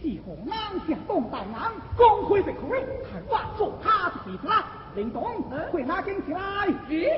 是何人想动大眼光去食口令，还挖出他的事啦！林东，快拿剑起！咦、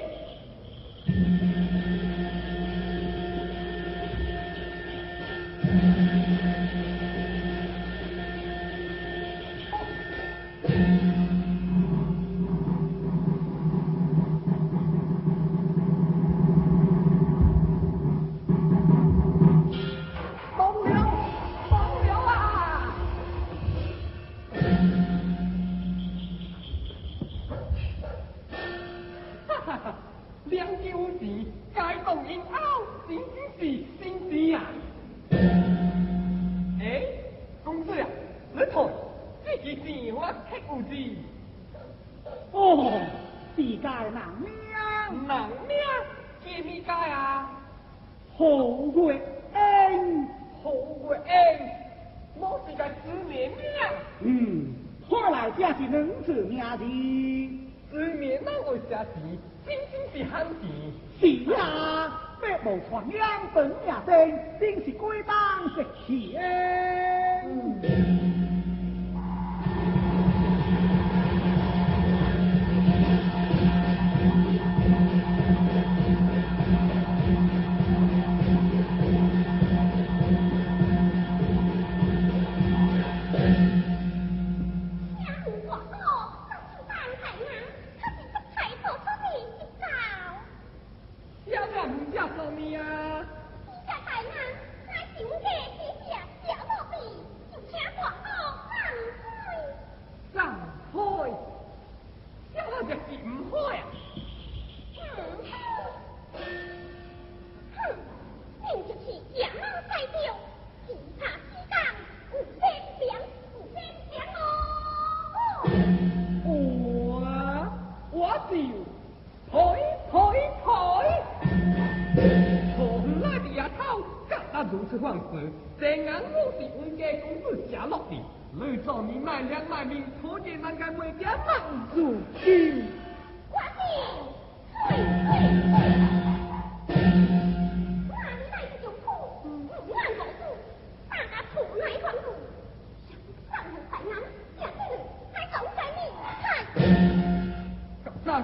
将卖命，土地难改，为家满足去。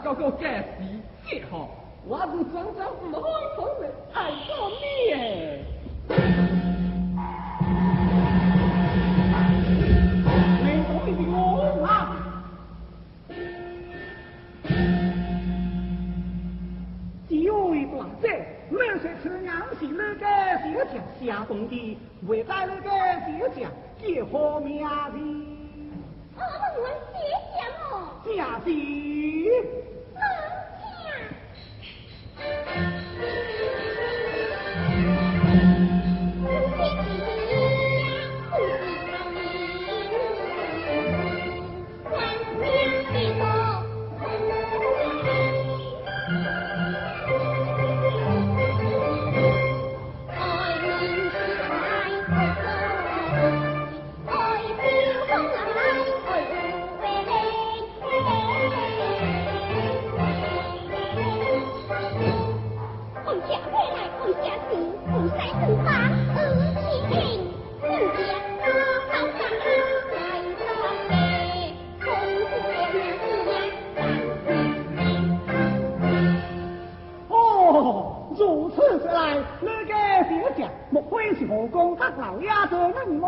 高高架势，结合，我是真正不好方面，爱做面。家中的为在那个姐姐结何名？我问问姐么？姐。姐。凤姐回来，凤姐死，唔使等吧，嗯，一定，凤姐啊，好想啊。如此之来，你嘅小姐莫非是何公黑老爷做乜嘢？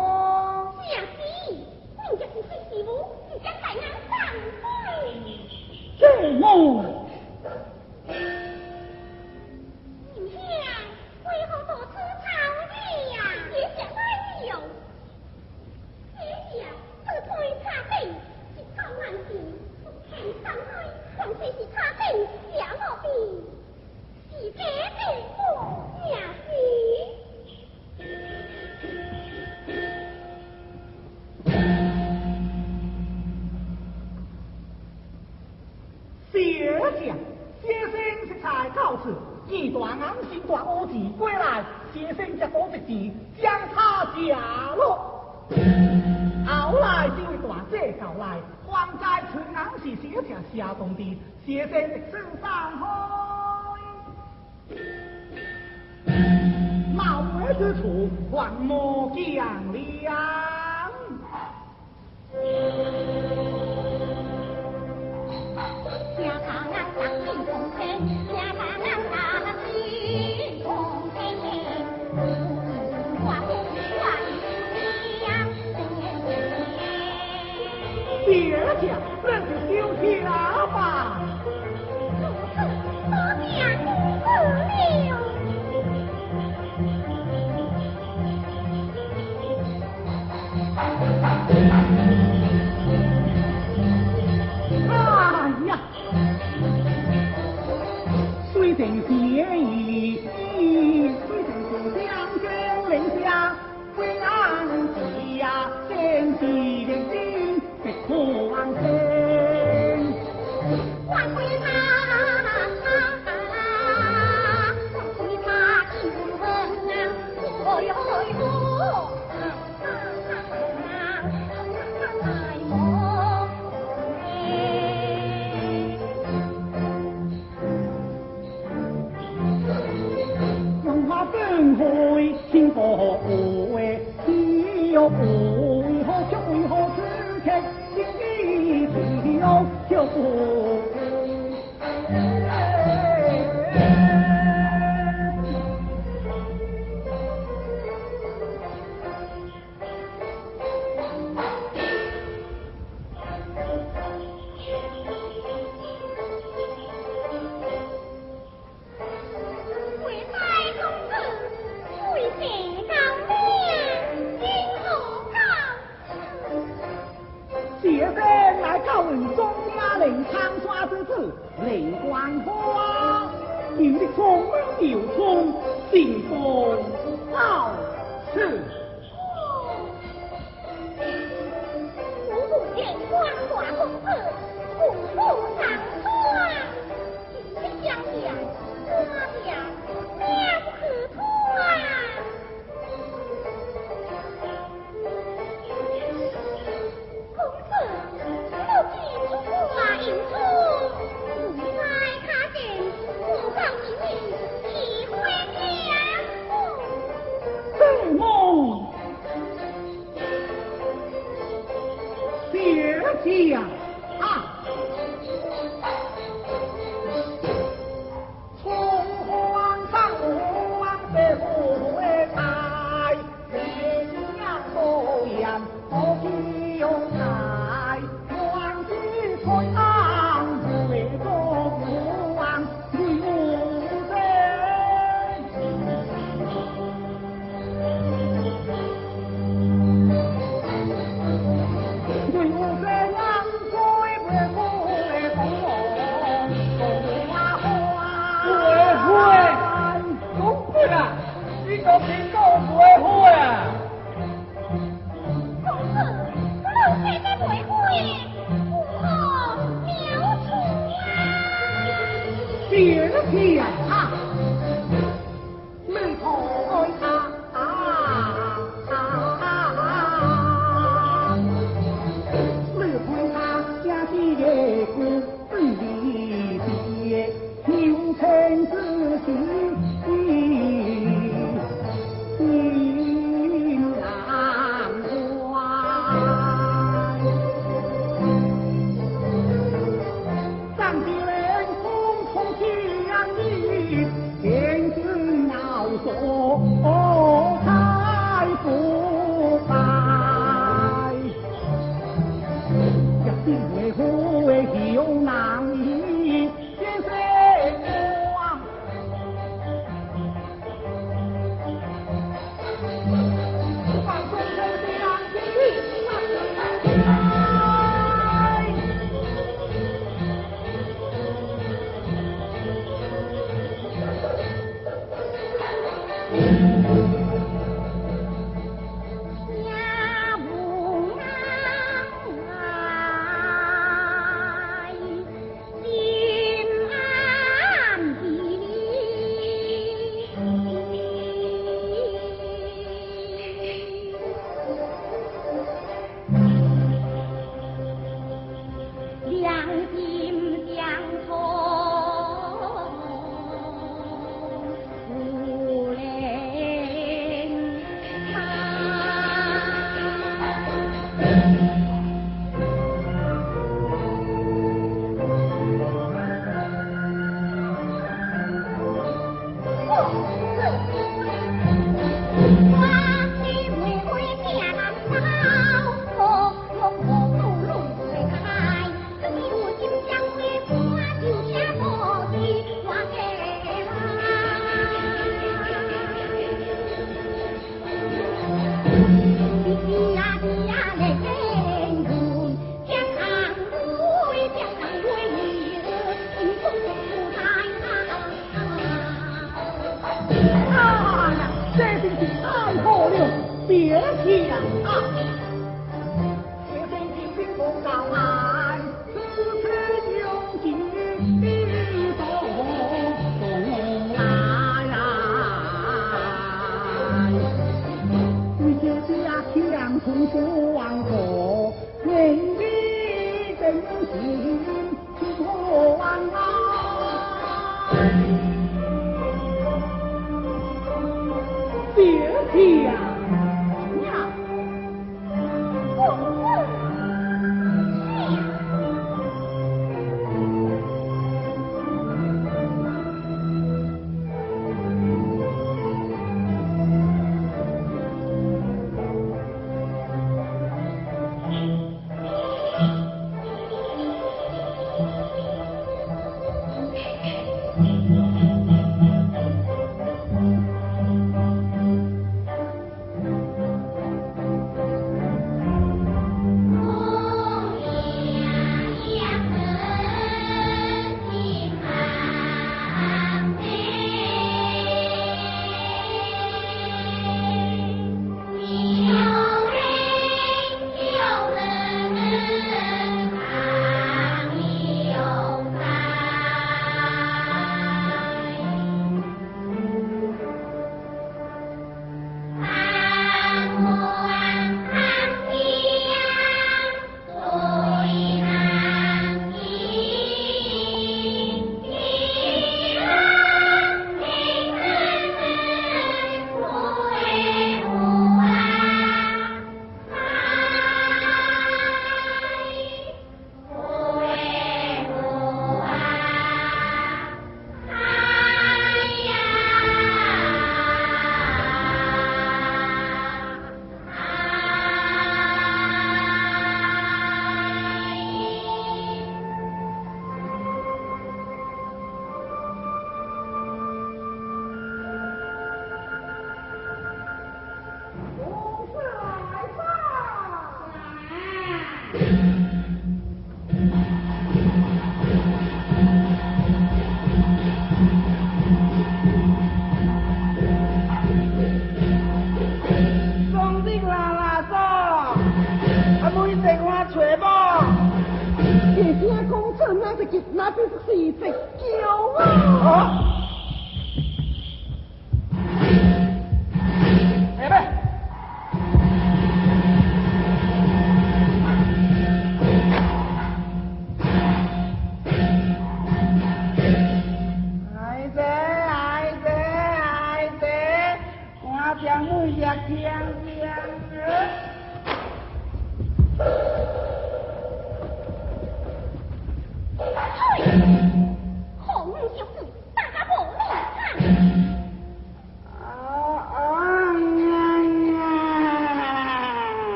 Thank you.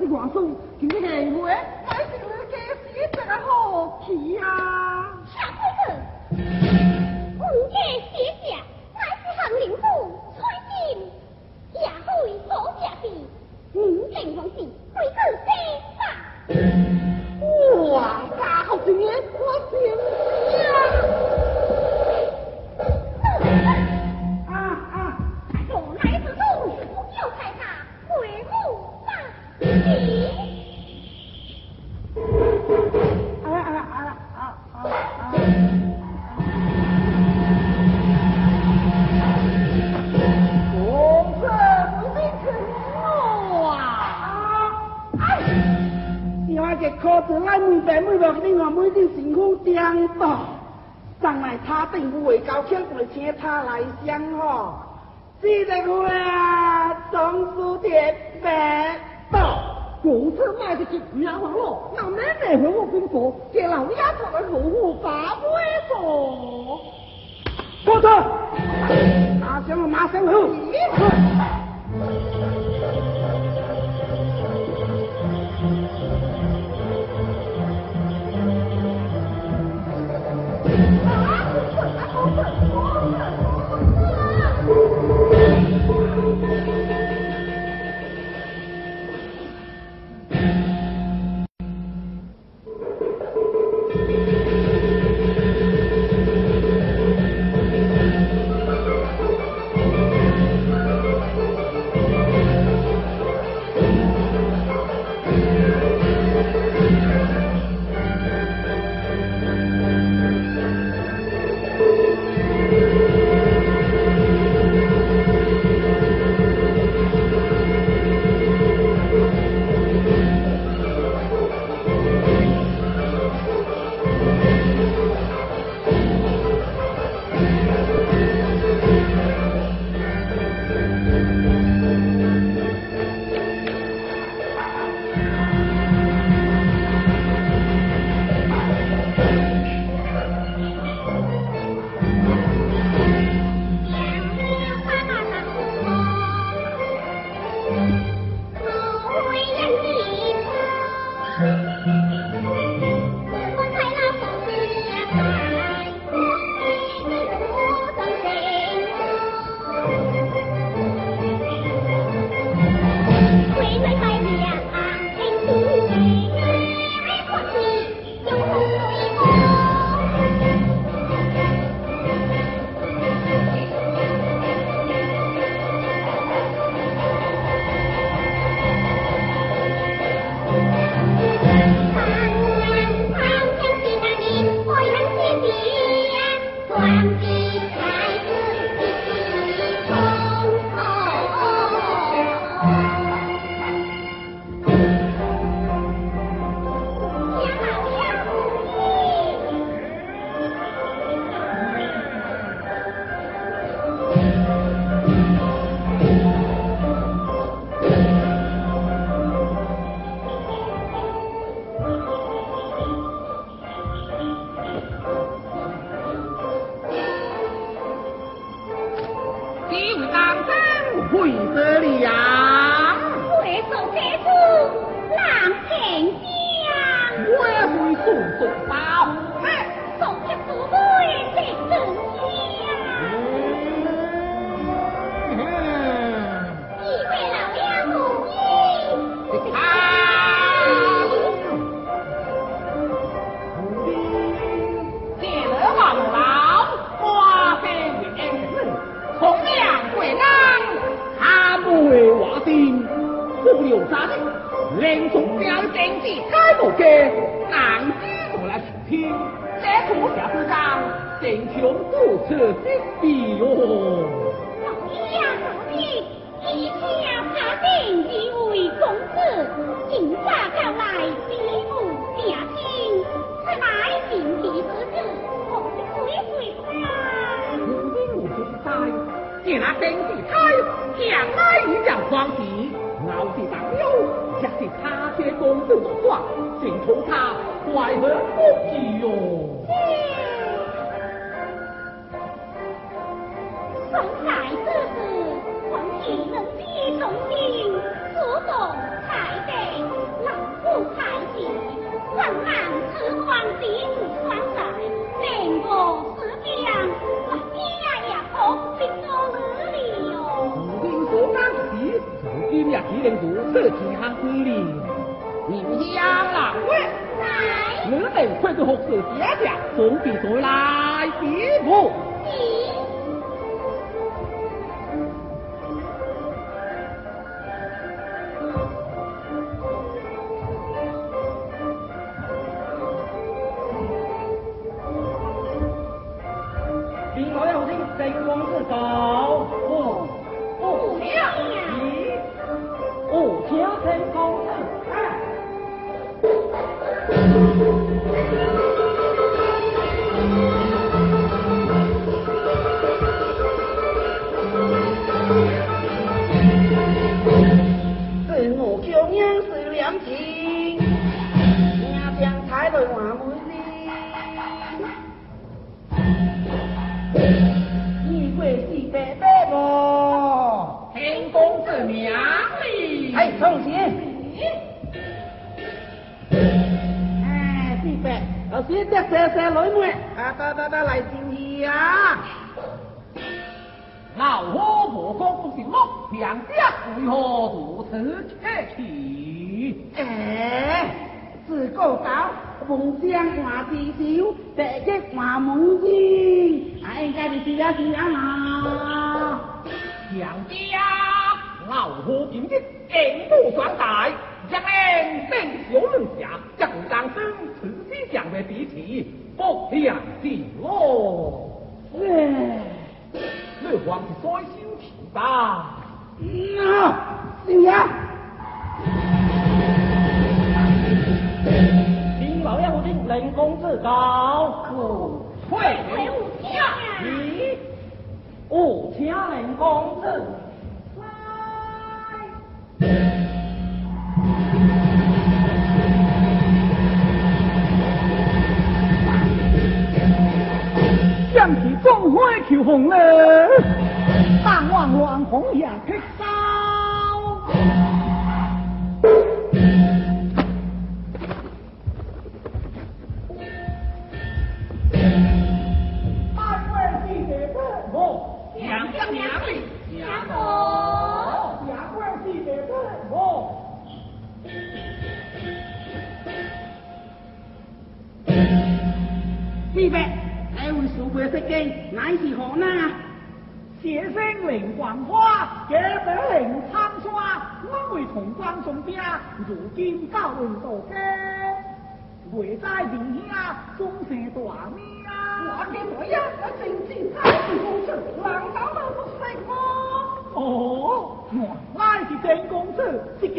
你光说 quả 我哎接他来相候。记得我啊，庄书记没到，公车卖的就不要忘了，那妹妹回我工作，给老丫做个服务发挥着。公车，大将马上回。老弟呀老弟你家他定以为公子来比武亲出来我我身体将来一样欢喜老子大标将是他先功夫的话请同他快乐不起哟堂婚里，你们家老贵，来，你们等会都好吃点点，总比从来比不。凤仙换地少，白鸡换梦境。哎，家的爹爹啊，娘家老夫今日眼目转大，一面正小人侠，正当声慈禧想的彼此，不想地落。哎，你还是先提吧。嗯啊，爹爹。老爷夫人，工字高，可退一，五请人工字来。将旗招开，红嘞，大王乱红也披刀。娘娘娘哩，娘哦，娘官是得得哦。是呗，这位苏伯设计乃是何人啊？写生凌云花，借北凌参花，我为同光送兵，如今到云渡家，未在殿下，终是大名。我个模样？那正是蔡公子，难道他不帅吗？哦，那是蔡公子，识景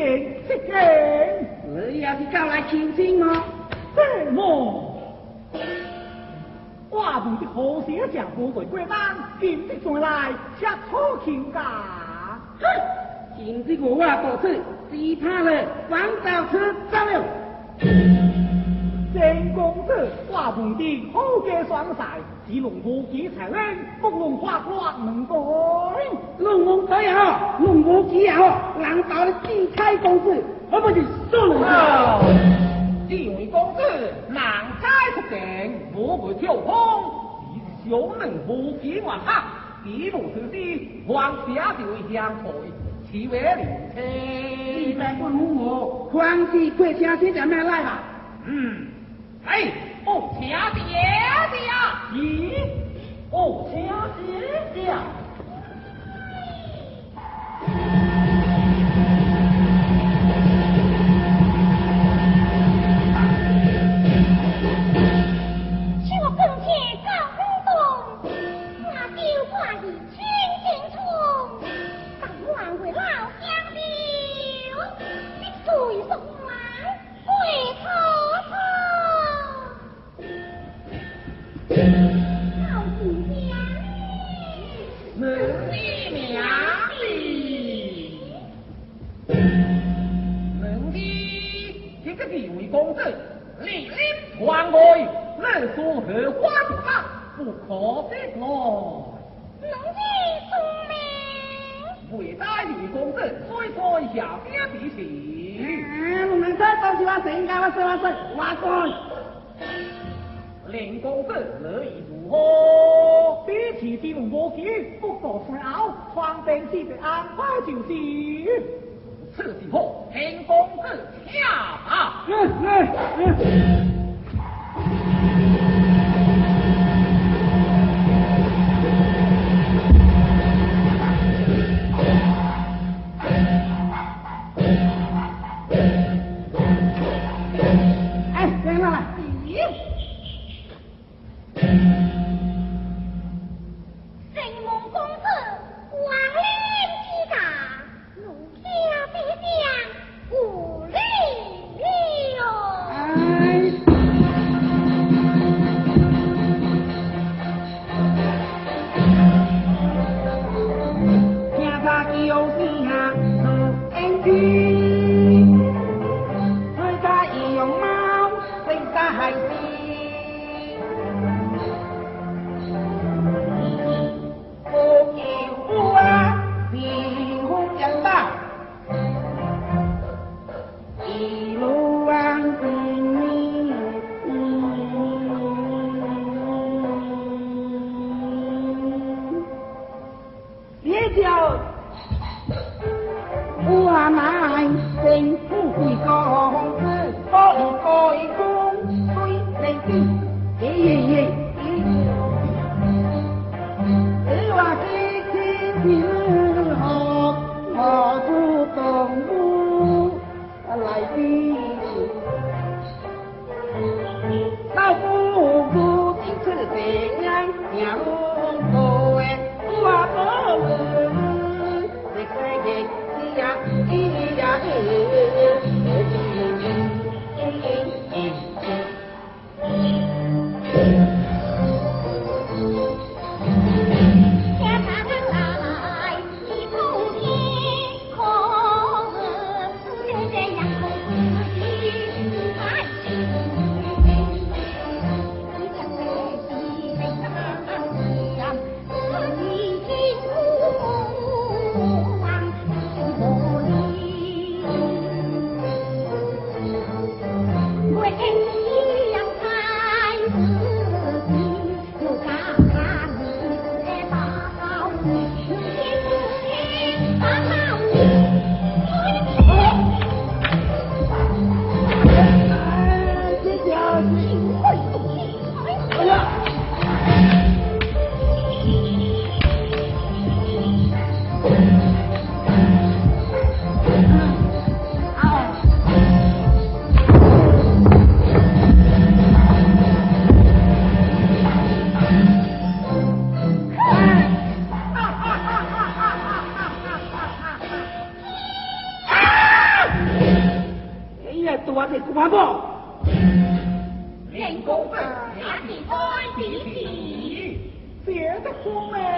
识景。你也是刚来天津吗？怎么？我辈的好小姐富贵贵男，今日再来吃粗哼。今日我啊到此，其他的王到此走。郑公子，寡妇的好家双婿，只龙无几才能，不龙花花能改。龙王仔也好，龙无忌也好，难道你金钗公子，我不是说了这位公子难猜出境，富贵跳空，是小人无计万行，一路之时，皇下就会相陪，岂为灵车？你再不如我，皇帝快请些人们来吧。嗯，哎，哦，请爹爹，咦，哦，请爹爹。我谁该我说我说，我说。令公子乐意如何？比起地龙无忌，不过是后，床边记得安排就是。此时候，令公子下吧。叫。我乃正富 ตัวเด็กกูมาบอกเลี้ยงกูเปิดหาผีอ้อยผีผีเสียตะคุงแม่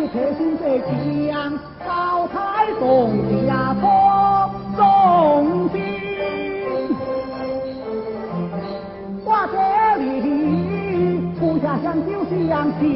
你开心在江，高台东家风中心，挂这里不家乡就是乡，就。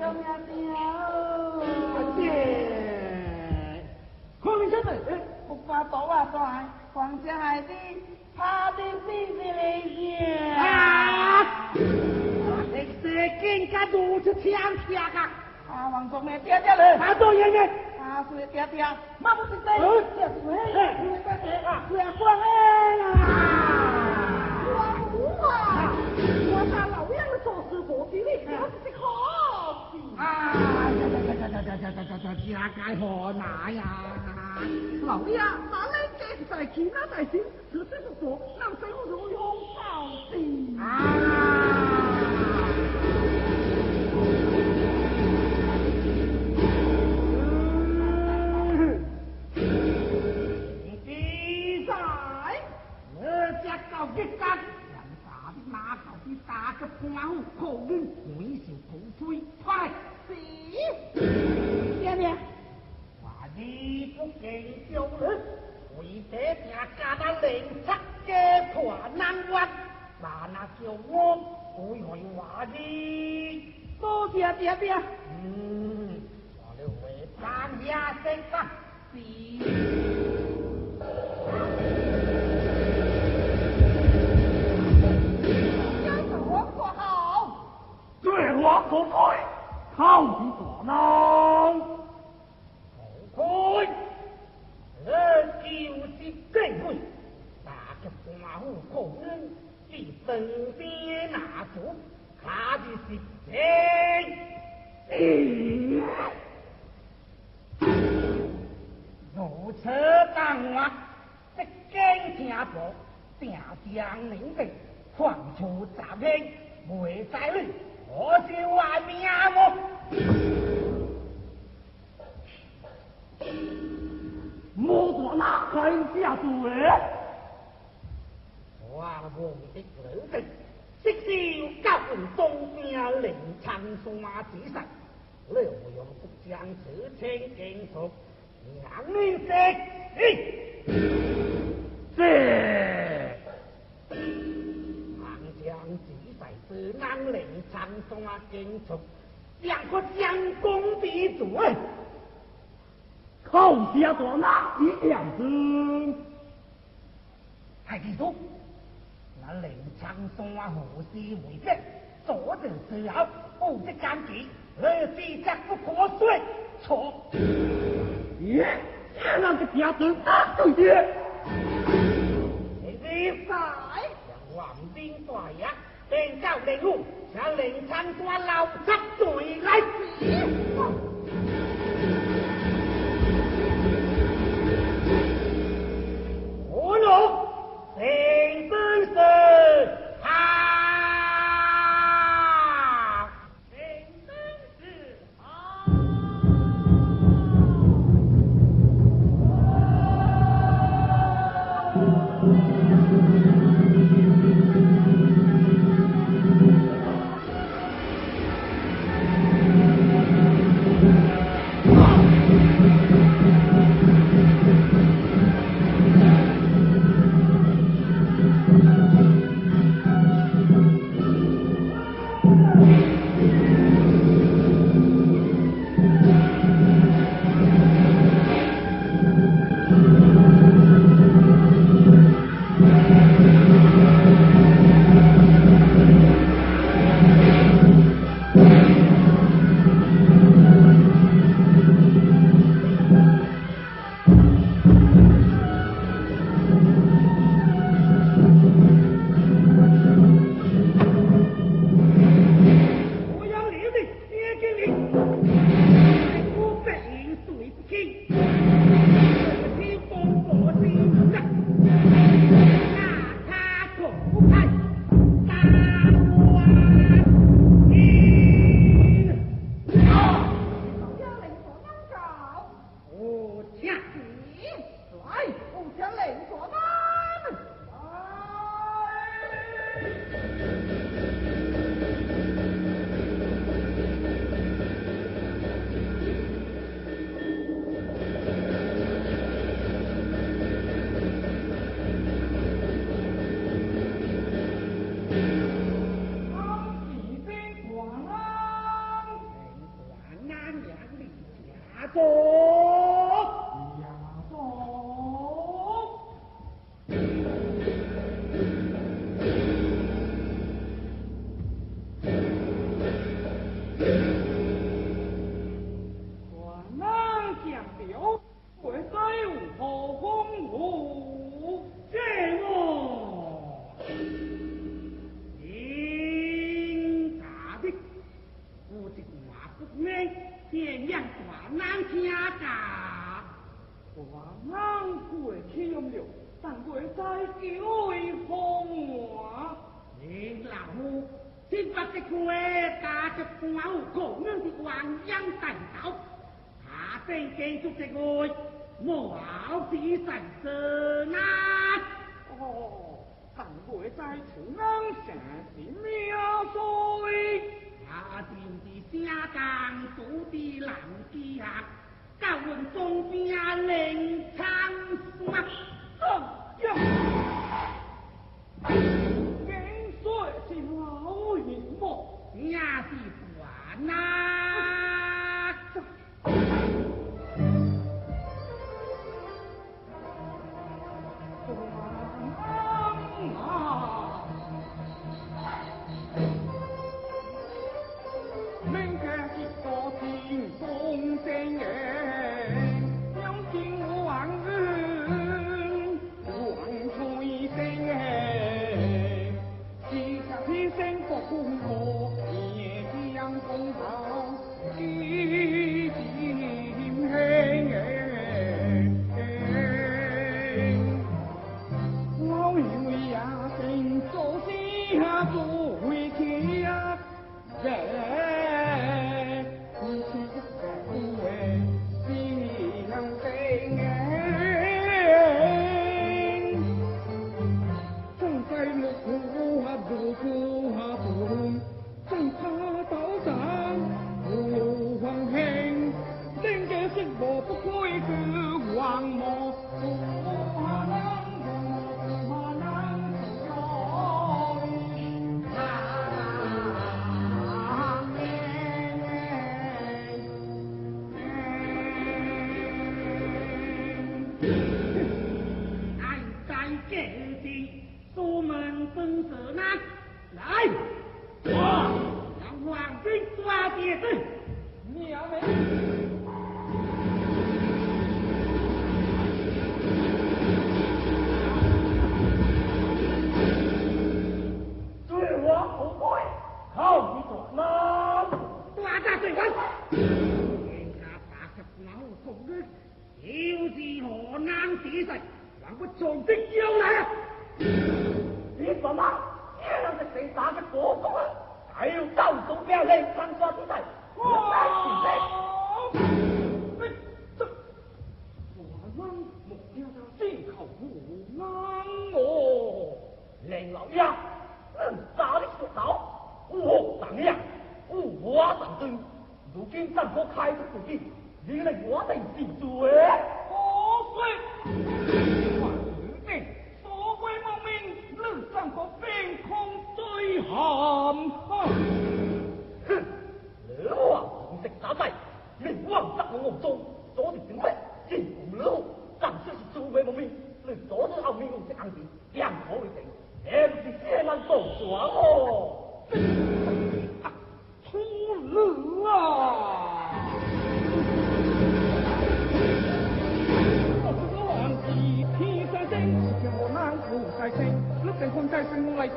皇上们，我把刀啊刀啊，皇上还的怕的死死嘞耶！啊！你这更加多是强强啊！啊，王总没爹爹嘞，他做爷爷，啊，是爹爹，妈不是爹，这是嘿，是爹爹，是光哎呀！啊！呀呀呀呀呀呀呀呀呀呀！家家何哪呀？老爷，哪里这是其他大在急？这是不说，那谁不如拥抱你？啊！打个猫，好比打个猫，可怜，我一手头推，快！比，爹爹，我你不给救人，为爹爹家那零七个破难关，那那叫我不会话的，多谢爹爹。嗯，我的回答也这个比。对我不配。Không 快！这就是机会大家 ngủ 舞，你身边 Ơ, 住他的是贼。如此当我 thúc. 定将领队放出诈骗，没 là 我是外命我。莫说那开下主人，我王的儿子，即是高东边灵长山之上，刘用不将此情经熟。两面色，是。是南陵长松啊，京城两个将功比主，靠下多哪一样子？还记住，那陵长松啊，何时为证？左正时候，不知干计，二是则不可说。错。耶，那个家子大对的。你在王兵大爷，便叫令路，向令参官老七队来。我怒，定真是。面见面寡难家长，我忙过去用了，但我在久为风我，你老母。xin bắt cái quê ta cho máu cổ nương thì hoàng giang tảnh táo hạ tên cây chúc cái ngồi mổ áo tí sảnh sơ nát. Ồ tặng buổi trai chữ nâng sẽ tí miêu tôi hạ tìm tí 家乡土地难记下，教阮东边冷餐嘛，是老？也是官呐。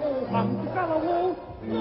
在升嚟高行，家老屋我